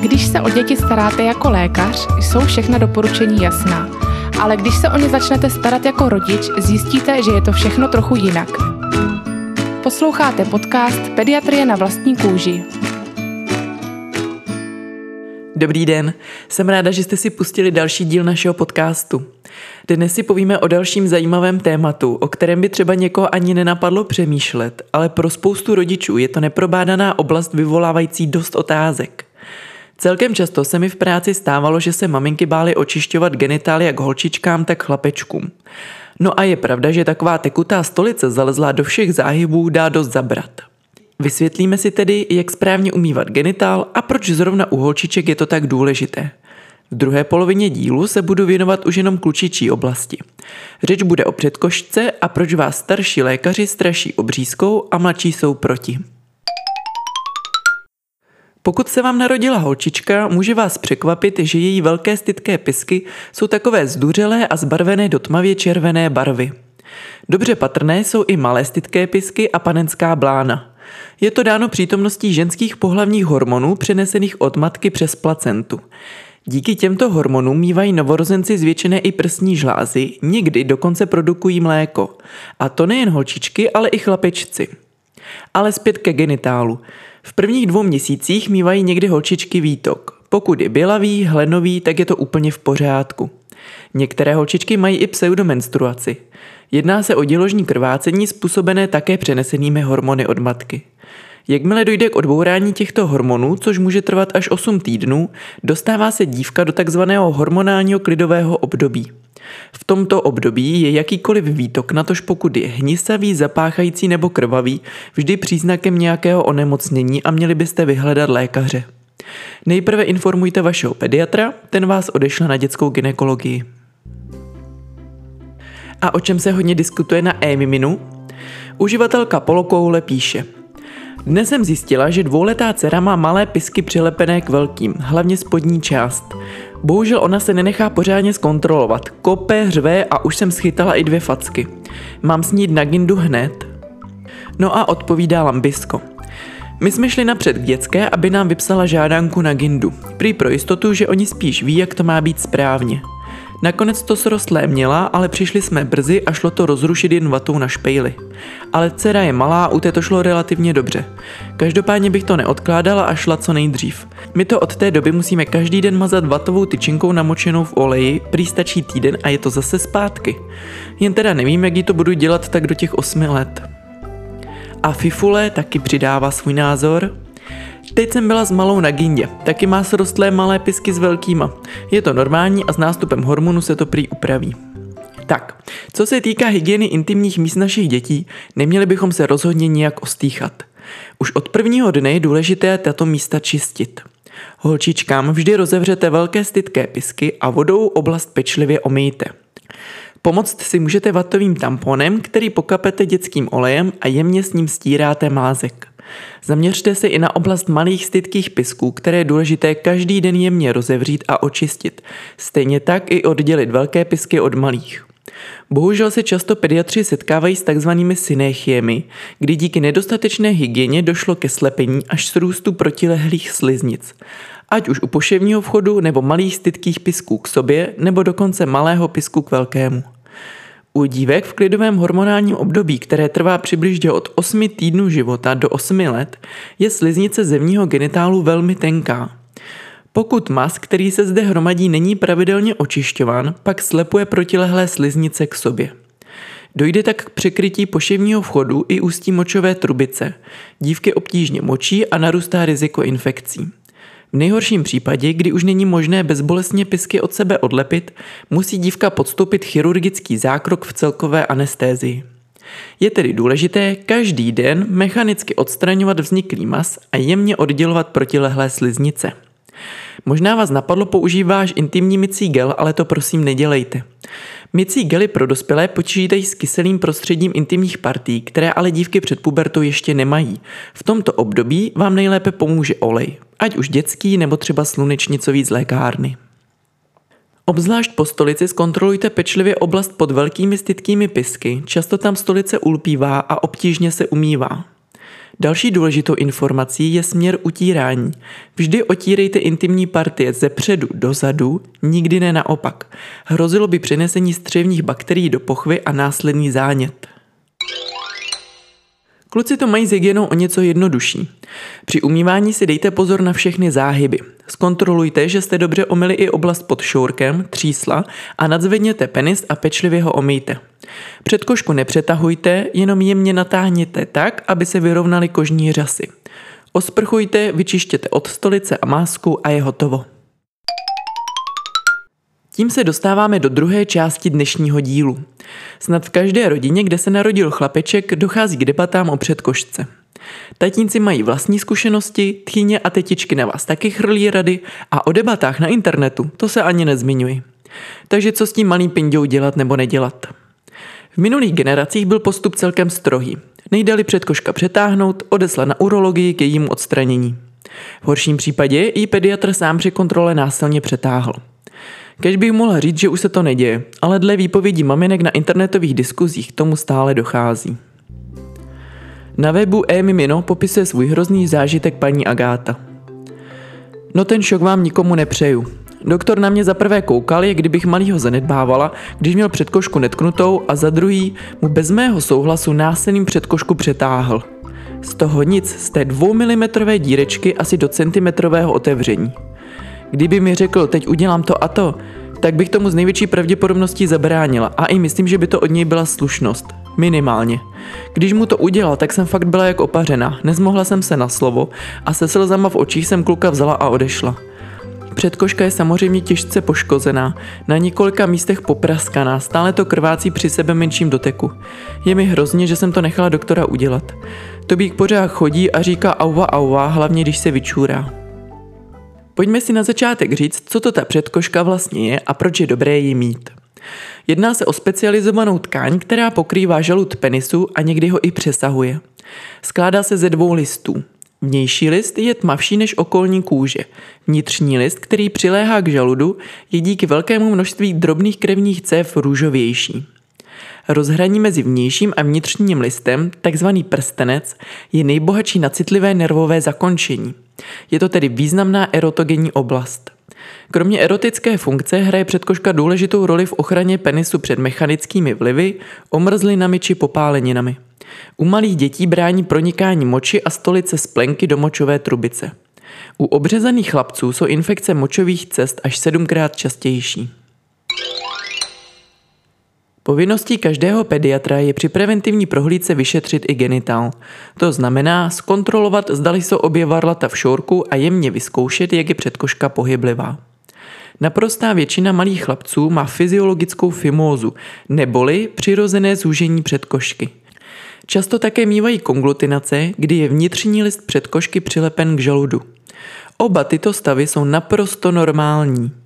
Když se o děti staráte jako lékař, jsou všechna doporučení jasná. Ale když se o ně začnete starat jako rodič, zjistíte, že je to všechno trochu jinak. Posloucháte podcast Pediatrie na vlastní kůži. Dobrý den, jsem ráda, že jste si pustili další díl našeho podcastu. Dnes si povíme o dalším zajímavém tématu, o kterém by třeba někoho ani nenapadlo přemýšlet, ale pro spoustu rodičů je to neprobádaná oblast vyvolávající dost otázek. Celkem často se mi v práci stávalo, že se maminky bály očišťovat genitály jak holčičkám, tak chlapečkům. No a je pravda, že taková tekutá stolice zalezlá do všech záhybů dá dost zabrat. Vysvětlíme si tedy, jak správně umývat genitál a proč zrovna u holčiček je to tak důležité. V druhé polovině dílu se budu věnovat už jenom klučičí oblasti. Řeč bude o předkošce a proč vás starší lékaři straší obřízkou a mladší jsou proti. Pokud se vám narodila holčička, může vás překvapit, že její velké stytké pisky jsou takové zduřelé a zbarvené do tmavě červené barvy. Dobře patrné jsou i malé stytké pisky a panenská blána. Je to dáno přítomností ženských pohlavních hormonů přenesených od matky přes placentu. Díky těmto hormonům mývají novorozenci zvětšené i prsní žlázy, někdy dokonce produkují mléko. A to nejen holčičky, ale i chlapečci. Ale zpět ke genitálu. V prvních dvou měsících mývají někdy holčičky výtok. Pokud je bělavý, hlenový, tak je to úplně v pořádku. Některé holčičky mají i pseudomenstruaci. Jedná se o děložní krvácení způsobené také přenesenými hormony od matky. Jakmile dojde k odbourání těchto hormonů, což může trvat až 8 týdnů, dostává se dívka do takzvaného hormonálního klidového období. V tomto období je jakýkoliv výtok, natož pokud je hnisavý, zapáchající nebo krvavý, vždy příznakem nějakého onemocnění a měli byste vyhledat lékaře. Nejprve informujte vašeho pediatra, ten vás odešle na dětskou ginekologii. A o čem se hodně diskutuje na e-miminu? Uživatelka Polokoule píše – dnes jsem zjistila, že dvouletá dcera má malé pisky přilepené k velkým, hlavně spodní část. Bohužel ona se nenechá pořádně zkontrolovat. Kope, řve a už jsem schytala i dvě facky. Mám s ní na gindu hned? No a odpovídá Lambisko. My jsme šli napřed k dětské, aby nám vypsala žádánku na gindu. Prý pro jistotu, že oni spíš ví, jak to má být správně. Nakonec to srostlé měla, ale přišli jsme brzy a šlo to rozrušit jen vatou na špejli. Ale dcera je malá, u té to šlo relativně dobře. Každopádně bych to neodkládala a šla co nejdřív. My to od té doby musíme každý den mazat vatovou tyčinkou namočenou v oleji, prý stačí týden a je to zase zpátky. Jen teda nevím, jak jí to budu dělat tak do těch osmi let. A Fifule taky přidává svůj názor. Teď jsem byla s malou na gindě, taky má srostlé malé pisky s velkýma. Je to normální a s nástupem hormonu se to prý upraví. Tak, co se týká hygieny intimních míst našich dětí, neměli bychom se rozhodně nijak ostýchat. Už od prvního dne je důležité tato místa čistit. Holčičkám vždy rozevřete velké stytké pisky a vodou oblast pečlivě omejte. Pomoct si můžete vatovým tamponem, který pokapete dětským olejem a jemně s ním stíráte mázek. Zaměřte se i na oblast malých stytkých pisků, které je důležité každý den jemně rozevřít a očistit. Stejně tak i oddělit velké pisky od malých. Bohužel se často pediatři setkávají s takzvanými synéchiemi, kdy díky nedostatečné hygieně došlo ke slepení až s růstu protilehlých sliznic. Ať už u poševního vchodu nebo malých stytkých pisků k sobě, nebo dokonce malého pisku k velkému. U dívek v klidovém hormonálním období, které trvá přibližně od 8 týdnů života do 8 let, je sliznice zemního genitálu velmi tenká. Pokud mas, který se zde hromadí, není pravidelně očišťován, pak slepuje protilehlé sliznice k sobě. Dojde tak k překrytí poševního vchodu i ústí močové trubice. Dívky obtížně močí a narůstá riziko infekcí. V nejhorším případě, kdy už není možné bezbolestně pisky od sebe odlepit, musí dívka podstoupit chirurgický zákrok v celkové anestézii. Je tedy důležité každý den mechanicky odstraňovat vzniklý mas a jemně oddělovat protilehlé sliznice. Možná vás napadlo používáš intimní mycí gel, ale to prosím nedělejte. Mycí gely pro dospělé počítají s kyselým prostředím intimních partí, které ale dívky před pubertou ještě nemají. V tomto období vám nejlépe pomůže olej, ať už dětský nebo třeba slunečnicový z lékárny. Obzvlášť po stolici zkontrolujte pečlivě oblast pod velkými stytkými pisky, často tam stolice ulpívá a obtížně se umývá. Další důležitou informací je směr utírání. Vždy otírejte intimní partie ze předu do zadu, nikdy ne naopak. Hrozilo by přenesení střevních bakterií do pochvy a následný zánět. Kluci to mají s hygienou o něco jednodušší. Při umývání si dejte pozor na všechny záhyby. Zkontrolujte, že jste dobře omili i oblast pod šourkem, třísla a nadzvedněte penis a pečlivě ho omejte. Předkošku nepřetahujte, jenom jemně natáhněte tak, aby se vyrovnaly kožní řasy. Osprchujte, vyčištěte od stolice a másku a je hotovo. Tím se dostáváme do druhé části dnešního dílu. Snad v každé rodině, kde se narodil chlapeček, dochází k debatám o předkošce. Tatínci mají vlastní zkušenosti, tchýně a tetičky na vás taky chrlí rady a o debatách na internetu to se ani nezmiňuji. Takže co s tím malým pinděou dělat nebo nedělat? V minulých generacích byl postup celkem strohý. Nejdali předkoška přetáhnout, odesla na urologii k jejímu odstranění. V horším případě ji pediatr sám při kontrole násilně přetáhl. Kež bych mohla říct, že už se to neděje, ale dle výpovědí maminek na internetových diskuzích tomu stále dochází. Na webu e-mimino popisuje svůj hrozný zážitek paní Agáta. No ten šok vám nikomu nepřeju. Doktor na mě za prvé koukal, jak kdybych malýho zanedbávala, když měl předkošku netknutou a za druhý mu bez mého souhlasu násilným předkošku přetáhl. Z toho nic, z té dvou milimetrové dírečky asi do centimetrového otevření. Kdyby mi řekl, teď udělám to a to, tak bych tomu z největší pravděpodobností zabránila a i myslím, že by to od něj byla slušnost. Minimálně. Když mu to udělal, tak jsem fakt byla jak opařena, nezmohla jsem se na slovo a se slzama v očích jsem kluka vzala a odešla. Předkoška je samozřejmě těžce poškozená, na několika místech popraskaná, stále to krvácí při sebe menším doteku. Je mi hrozně, že jsem to nechala doktora udělat. Tobík pořád chodí a říká auva auva, hlavně když se vyčůrá. Pojďme si na začátek říct, co to ta předkoška vlastně je a proč je dobré ji mít. Jedná se o specializovanou tkáň, která pokrývá žalud penisu a někdy ho i přesahuje. Skládá se ze dvou listů. Vnější list je tmavší než okolní kůže. Vnitřní list, který přiléhá k žaludu, je díky velkému množství drobných krevních cév růžovější. Rozhraní mezi vnějším a vnitřním listem, takzvaný prstenec, je nejbohatší na citlivé nervové zakončení. Je to tedy významná erotogenní oblast. Kromě erotické funkce hraje předkoška důležitou roli v ochraně penisu před mechanickými vlivy, omrzlinami či popáleninami. U malých dětí brání pronikání moči a stolice z do močové trubice. U obřezaných chlapců jsou infekce močových cest až sedmkrát častější. Povinností každého pediatra je při preventivní prohlídce vyšetřit i genitál. To znamená zkontrolovat, zdali jsou obě varlata v šorku a jemně vyzkoušet, jak je předkoška pohyblivá. Naprostá většina malých chlapců má fyziologickou fimózu, neboli přirozené zúžení předkošky. Často také mývají konglutinace, kdy je vnitřní list předkošky přilepen k žaludu. Oba tyto stavy jsou naprosto normální.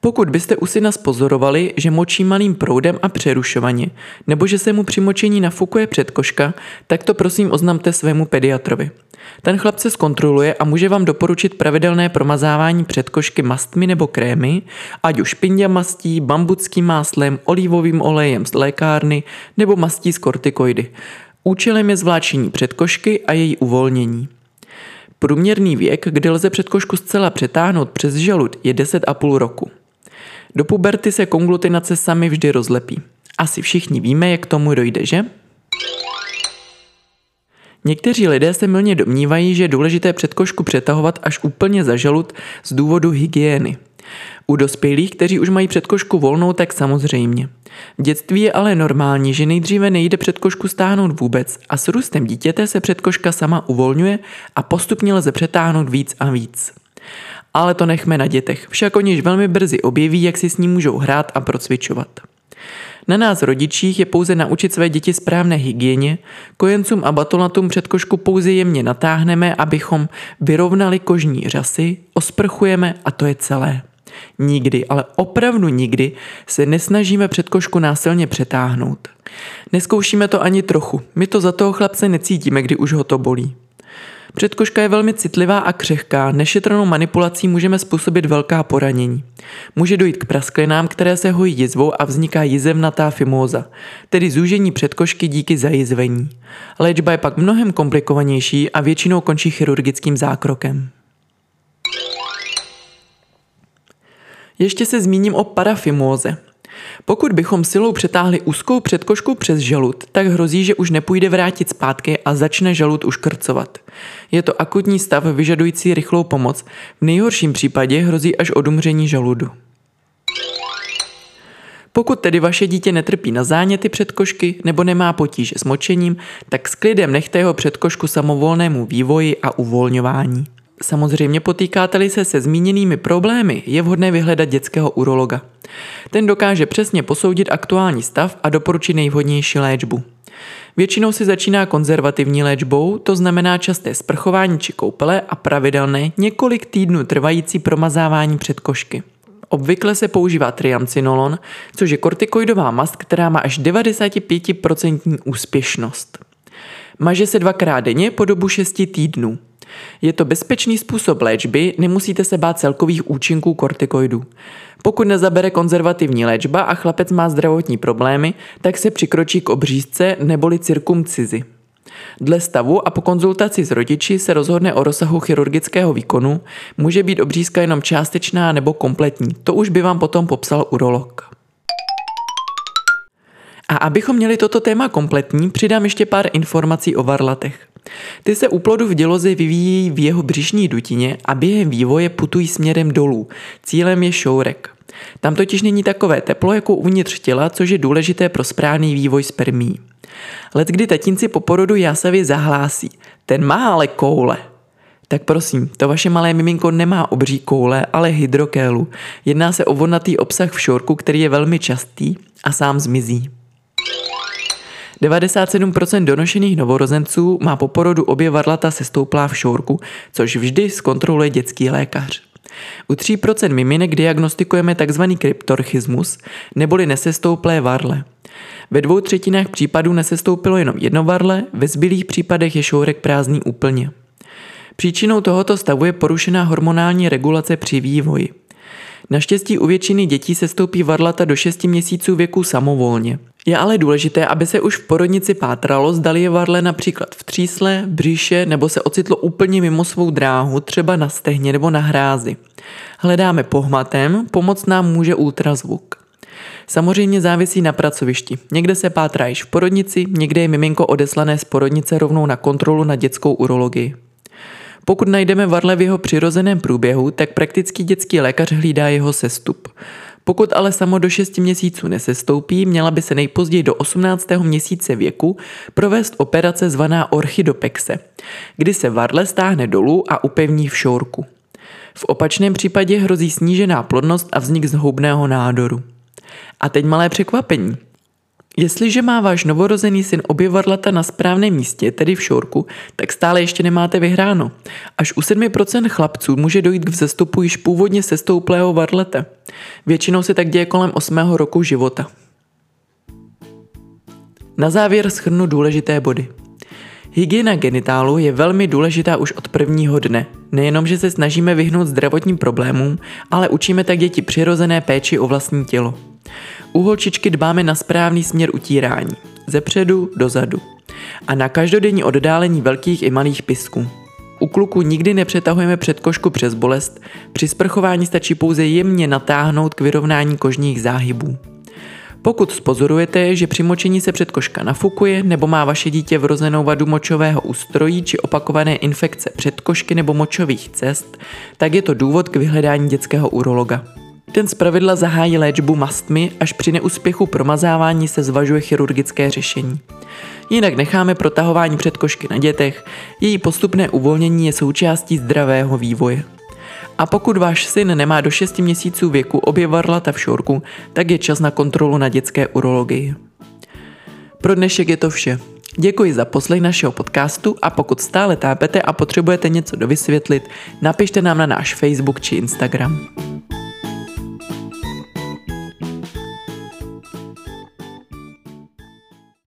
Pokud byste u syna spozorovali, že močí malým proudem a přerušovaně, nebo že se mu při močení nafukuje předkoška, tak to prosím oznamte svému pediatrovi. Ten chlapce zkontroluje a může vám doporučit pravidelné promazávání předkošky mastmi nebo krémy, ať už mastí, bambuckým máslem, olivovým olejem z lékárny nebo mastí z kortikoidy. Účelem je zvláčení předkošky a její uvolnění. Průměrný věk, kdy lze předkošku zcela přetáhnout přes žalud, je 10,5 roku. Do puberty se konglutinace sami vždy rozlepí. Asi všichni víme, jak tomu dojde, že? Někteří lidé se milně domnívají, že je důležité předkošku přetahovat až úplně za žalud z důvodu hygieny. U dospělých, kteří už mají předkošku volnou, tak samozřejmě. V dětství je ale normální, že nejdříve nejde předkošku stáhnout vůbec a s růstem dítěte se předkoška sama uvolňuje a postupně lze přetáhnout víc a víc. Ale to nechme na dětech, však oni velmi brzy objeví, jak si s ním můžou hrát a procvičovat. Na nás rodičích je pouze naučit své děti správné hygieně, kojencům a batolatům před košku pouze jemně natáhneme, abychom vyrovnali kožní řasy, osprchujeme a to je celé. Nikdy, ale opravdu nikdy se nesnažíme před košku násilně přetáhnout. Neskoušíme to ani trochu, my to za toho chlapce necítíme, kdy už ho to bolí. Předkoška je velmi citlivá a křehká, nešetrnou manipulací můžeme způsobit velká poranění. Může dojít k prasklinám, které se hojí jizvou a vzniká jizevnatá fimóza, tedy zúžení předkošky díky zajizvení. Léčba je pak mnohem komplikovanější a většinou končí chirurgickým zákrokem. Ještě se zmíním o parafimóze. Pokud bychom silou přetáhli úzkou předkošku přes žalud, tak hrozí, že už nepůjde vrátit zpátky a začne žalud uškrcovat. Je to akutní stav vyžadující rychlou pomoc. V nejhorším případě hrozí až odumření žaludu. Pokud tedy vaše dítě netrpí na záněty předkošky nebo nemá potíže s močením, tak s klidem nechte jeho předkošku samovolnému vývoji a uvolňování. Samozřejmě potýkáte-li se se zmíněnými problémy, je vhodné vyhledat dětského urologa. Ten dokáže přesně posoudit aktuální stav a doporučit nejvhodnější léčbu. Většinou si začíná konzervativní léčbou, to znamená časté sprchování či koupele a pravidelné několik týdnů trvající promazávání předkošky. Obvykle se používá triamcinolon, což je kortikoidová mast, která má až 95% úspěšnost. Maže se dvakrát denně po dobu 6 týdnů. Je to bezpečný způsob léčby, nemusíte se bát celkových účinků kortikoidů. Pokud nezabere konzervativní léčba a chlapec má zdravotní problémy, tak se přikročí k obřízce neboli cirkumcizi. Dle stavu a po konzultaci s rodiči se rozhodne o rozsahu chirurgického výkonu, může být obřízka jenom částečná nebo kompletní, to už by vám potom popsal urolog. A abychom měli toto téma kompletní, přidám ještě pár informací o varlatech. Ty se u plodu v děloze vyvíjí v jeho břišní dutině a během vývoje putují směrem dolů. Cílem je šourek. Tam totiž není takové teplo jako uvnitř těla, což je důležité pro správný vývoj spermí. Let kdy tatínci po porodu jásavě zahlásí, ten má ale koule. Tak prosím, to vaše malé miminko nemá obří koule, ale hydrokélu. Jedná se o vodnatý obsah v šorku, který je velmi častý a sám zmizí. 97% donošených novorozenců má po porodu obě varlata stouplá v šourku, což vždy zkontroluje dětský lékař. U 3% miminek diagnostikujeme tzv. kryptorchismus, neboli nesestouplé varle. Ve dvou třetinách případů nesestoupilo jenom jedno varle, ve zbylých případech je šourek prázdný úplně. Příčinou tohoto stavu je porušená hormonální regulace při vývoji. Naštěstí u většiny dětí se stoupí varlata do 6 měsíců věku samovolně. Je ale důležité, aby se už v porodnici pátralo, zdali je varle například v třísle, břiše nebo se ocitlo úplně mimo svou dráhu, třeba na stehně nebo na hrázi. Hledáme pohmatem, pomoc nám může ultrazvuk. Samozřejmě závisí na pracovišti. Někde se pátrá již v porodnici, někde je miminko odeslané z porodnice rovnou na kontrolu na dětskou urologii. Pokud najdeme varle v jeho přirozeném průběhu, tak praktický dětský lékař hlídá jeho sestup. Pokud ale samo do 6 měsíců nesestoupí, měla by se nejpozději do 18. měsíce věku provést operace zvaná orchidopexe, kdy se varle stáhne dolů a upevní v šourku. V opačném případě hrozí snížená plodnost a vznik zhoubného nádoru. A teď malé překvapení. Jestliže má váš novorozený syn obě varlata na správném místě, tedy v šorku, tak stále ještě nemáte vyhráno. Až u 7% chlapců může dojít k vzestupu již původně sestouplého varlete. Většinou se tak děje kolem 8. roku života. Na závěr schrnu důležité body. Hygiena genitálu je velmi důležitá už od prvního dne. Nejenom, že se snažíme vyhnout zdravotním problémům, ale učíme tak děti přirozené péči o vlastní tělo. U holčičky dbáme na správný směr utírání, ze předu do zadu a na každodenní oddálení velkých i malých pisků. U kluku nikdy nepřetahujeme předkošku přes bolest, při sprchování stačí pouze jemně natáhnout k vyrovnání kožních záhybů. Pokud spozorujete, že při močení se předkoška nafukuje nebo má vaše dítě vrozenou vadu močového ústrojí či opakované infekce předkošky nebo močových cest, tak je to důvod k vyhledání dětského urologa. Ten zpravidla zahájí léčbu mastmi, až při neúspěchu promazávání se zvažuje chirurgické řešení. Jinak necháme protahování předkošky na dětech, její postupné uvolnění je součástí zdravého vývoje. A pokud váš syn nemá do 6 měsíců věku obě varlata v šorku, tak je čas na kontrolu na dětské urologii. Pro dnešek je to vše. Děkuji za poslech našeho podcastu a pokud stále tápete a potřebujete něco dovysvětlit, napište nám na náš Facebook či Instagram.